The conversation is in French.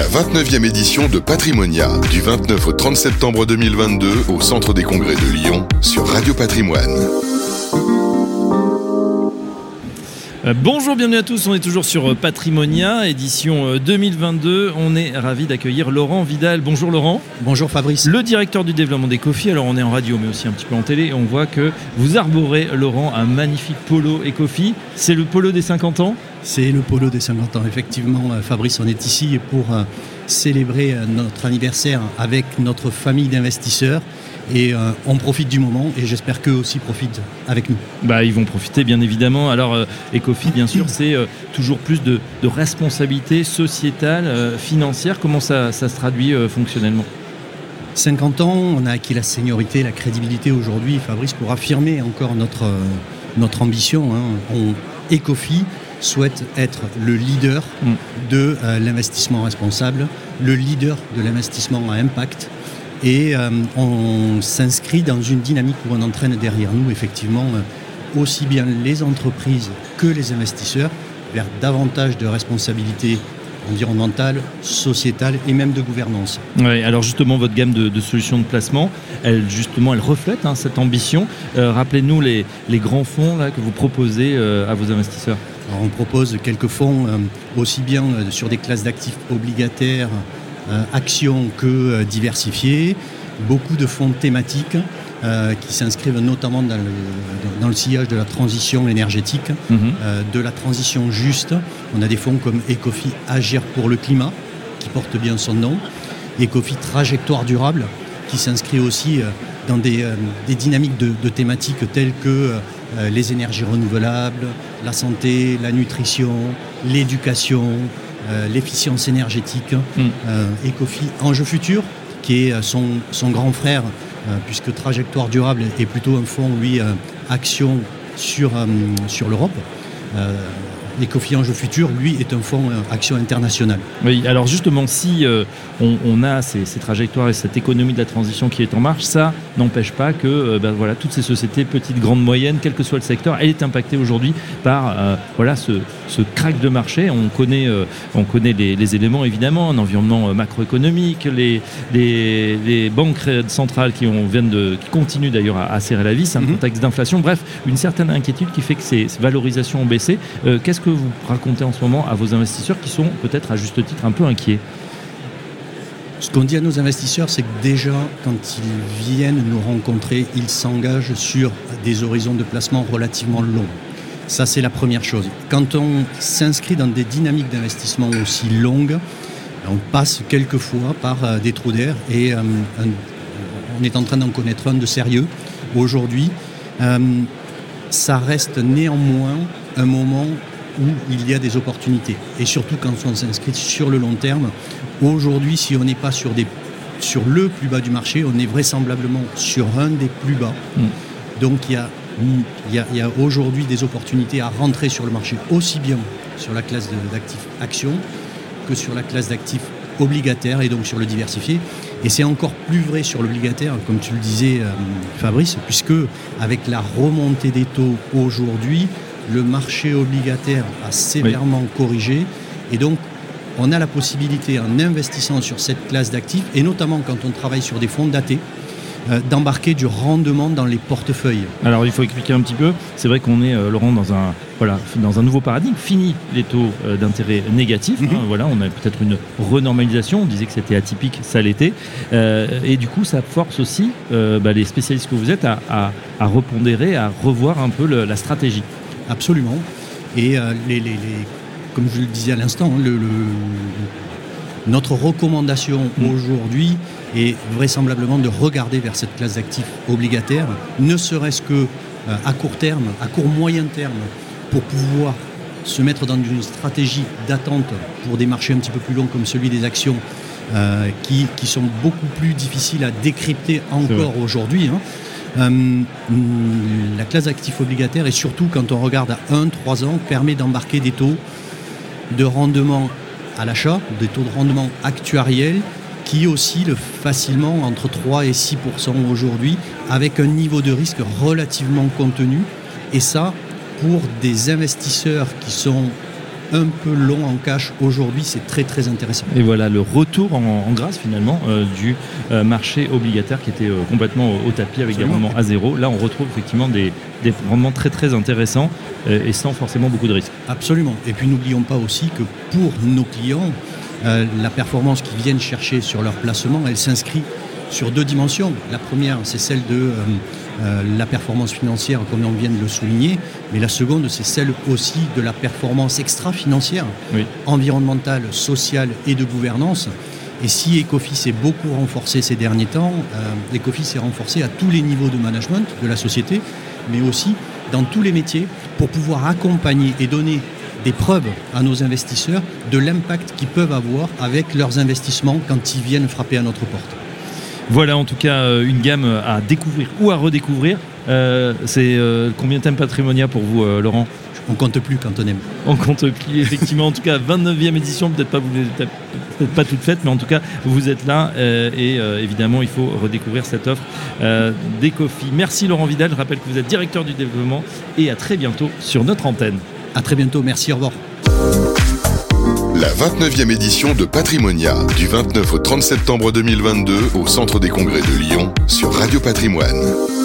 la 29e édition de Patrimonia, du 29 au 30 septembre 2022 au Centre des Congrès de Lyon sur Radio Patrimoine. Euh, bonjour, bienvenue à tous. On est toujours sur euh, Patrimonia, édition 2022. Euh, on est ravi d'accueillir Laurent Vidal. Bonjour Laurent. Bonjour Fabrice. Le directeur du développement des Coffee. Alors on est en radio, mais aussi un petit peu en télé. on voit que vous arborez, Laurent, un magnifique polo et Coffee. C'est le polo des 50 ans? C'est le polo des 50 ans, effectivement. Fabrice, on est ici pour célébrer notre anniversaire avec notre famille d'investisseurs et euh, on profite du moment et j'espère qu'eux aussi profitent avec nous. Bah, ils vont profiter bien évidemment. Alors euh, Ecofi bien sûr c'est euh, toujours plus de, responsabilité sociétale, financière. Comment ça, se traduit fonctionnellement? 50 ans, on a acquis la seniorité, la crédibilité aujourd'hui, Fabrice, pour affirmer encore notre, notre ambition. Hein. Ecofi souhaite être le leader mm. de l'investissement responsable, le leader de l'investissement à impact et euh, on s'inscrit dans une dynamique où on entraîne derrière nous effectivement euh, aussi bien les entreprises que les investisseurs vers davantage de responsabilités environnementales, sociétales et même de gouvernance. Oui, alors justement, votre gamme de, solutions de placement, elle, justement, elle reflète hein, cette ambition. Euh, rappelez-nous les, grands fonds là, que vous proposez à vos investisseurs. on propose quelques fonds aussi bien sur des classes d'actifs obligataires, actions que euh, diversifiées, beaucoup de fonds thématiques euh, qui s'inscrivent notamment dans le, sillage de la transition énergétique, mhm. de la transition juste. On a des fonds comme Ecofi Agir pour le climat, qui porte bien son nom, Ecofi Trajectoire durable, qui s'inscrit aussi dans des, dynamiques de, thématiques telles que les énergies renouvelables, la santé, la nutrition, l'éducation, euh, l'efficience énergétique, mm. euh, Ecofi Enjeu Futur, qui est euh, son, son grand frère, puisque Trajectoire Durable est plutôt un fonds, lui, action sur, sur l'Europe. Ecofi Enjeu Futur, lui, est un fonds action internationale. Oui, alors justement, si on, a ces, trajectoires et cette économie de la transition qui est en marche, ça n'empêche pas que ben, voilà, toutes ces sociétés, petites, grandes, moyennes, quel que soit le secteur, elle est impactée aujourd'hui par voilà, ce, ce crack de marché. On connaît, euh, on connaît les, éléments évidemment, un environnement euh, macroéconomique, les, les, banques centrales qui, ont, viennent de, qui continuent d'ailleurs à, serrer la vis, un mhm. contexte d'inflation. Bref, une certaine inquiétude qui fait que ces, valorisations ont baissé. Euh, que vous racontez en ce moment à vos investisseurs qui sont peut-être à juste titre un peu inquiets? Ce qu'on dit à nos investisseurs, c'est que déjà, quand ils viennent nous rencontrer, ils s'engagent sur des horizons de placement relativement longs. Ça, c'est la première chose. Quand on s'inscrit dans des dynamiques d'investissement aussi longues, on passe quelquefois par euh, des trous d'air et euh, on est en train d'en connaître un de sérieux aujourd'hui. Euh, ça reste néanmoins un moment où il y a des opportunités. Et surtout quand on s'inscrit sur le long terme. Aujourd'hui, si on n'est pas sur, des, sur le plus bas du marché, on est vraisemblablement sur un des plus bas. Mm. Donc il y a il y a, aujourd'hui des opportunités à rentrer sur le marché, aussi bien sur la classe d'actifs actions que sur la classe d'actifs obligataires et donc sur le diversifié. Et c'est encore plus vrai sur l'obligataire, comme tu le disais euh, Fabrice, puisque avec la remontée des taux aujourd'hui, le marché obligataire a sévèrement corrigé. Et donc, on a la possibilité, en investissant sur cette classe d'actifs, et notamment quand on travaille sur des fonds datés, euh, d'embarquer du rendement dans les portefeuilles. Alors il faut expliquer un petit peu. C'est vrai qu'on est, euh, Laurent, dans un, voilà, dans un nouveau paradigme. Fini les taux euh, d'intérêt négatifs. Hein. Mhm. voilà, on a peut-être une renormalisation. On disait que c'était atypique, ça l'était. et du coup, ça force aussi bah, les spécialistes que vous êtes à, à, repondérer, à revoir un peu la stratégie. Absolument. Et les, comme je le disais à l'instant, le, notre recommandation mm. aujourd'hui est vraisemblablement de regarder vers cette classe d'actifs obligataires, ne serait-ce que euh, à court terme, à court moyen terme, pour pouvoir se mettre dans une stratégie d'attente pour des marchés un petit peu plus longs comme celui des actions, euh, qui, sont beaucoup plus difficiles à décrypter encore aujourd'hui. Hein. Euh, la classe d'actifs obligataires, et surtout quand on regarde à 1-3 ans, permet d'embarquer des taux de rendement à l'achat, des taux de rendement actuariels qui oscillent facilement entre 3 et 6% aujourd'hui, avec un niveau de risque relativement contenu. Et ça, pour des investisseurs qui sont un peu long en cash aujourd'hui, c'est très très intéressant. Et voilà le retour en, grâce finalement euh, du euh, marché obligataire qui était euh, complètement au, tapis avec des rendements à zéro. Là, on retrouve effectivement des, rendements très très intéressants et sans forcément beaucoup de risques. Absolument. Et puis n'oublions pas aussi que pour nos clients, la performance qu'ils viennent chercher sur leur placement, elle s'inscrit sur deux dimensions. La première, c'est celle de euh, la performance financière, comme on vient de le souligner, mais la seconde, c'est celle aussi de la performance extra-financière, environnementale, sociale et de gouvernance. Et si Ecofi s'est beaucoup renforcé ces derniers temps, euh, Ecofi s'est renforcé à tous les niveaux de management de la société, mais aussi dans tous les métiers pour pouvoir accompagner et donner des preuves à nos investisseurs de l'impact qu'ils peuvent avoir avec leurs investissements quand ils viennent frapper à notre porte. Voilà en tout cas euh, une gamme à découvrir ou à redécouvrir. Euh, c'est euh, combien de thèmes patrimonia pour vous, Laurent? On compte plus quand on aime. On compte plus, effectivement. en tout cas, 29e édition, peut-être pas, peut pas toute faite, mais en tout cas, vous êtes là. et évidemment, il faut redécouvrir cette offre d'Ecofi. Merci Laurent Vidal. Je rappelle que vous êtes directeur du développement. Et à très bientôt sur notre antenne. À très bientôt. Merci. Au revoir. La 29e édition de Patrimonia, du 29 au 30 septembre 2022 au Centre des Congrès de Lyon sur Radio Patrimoine.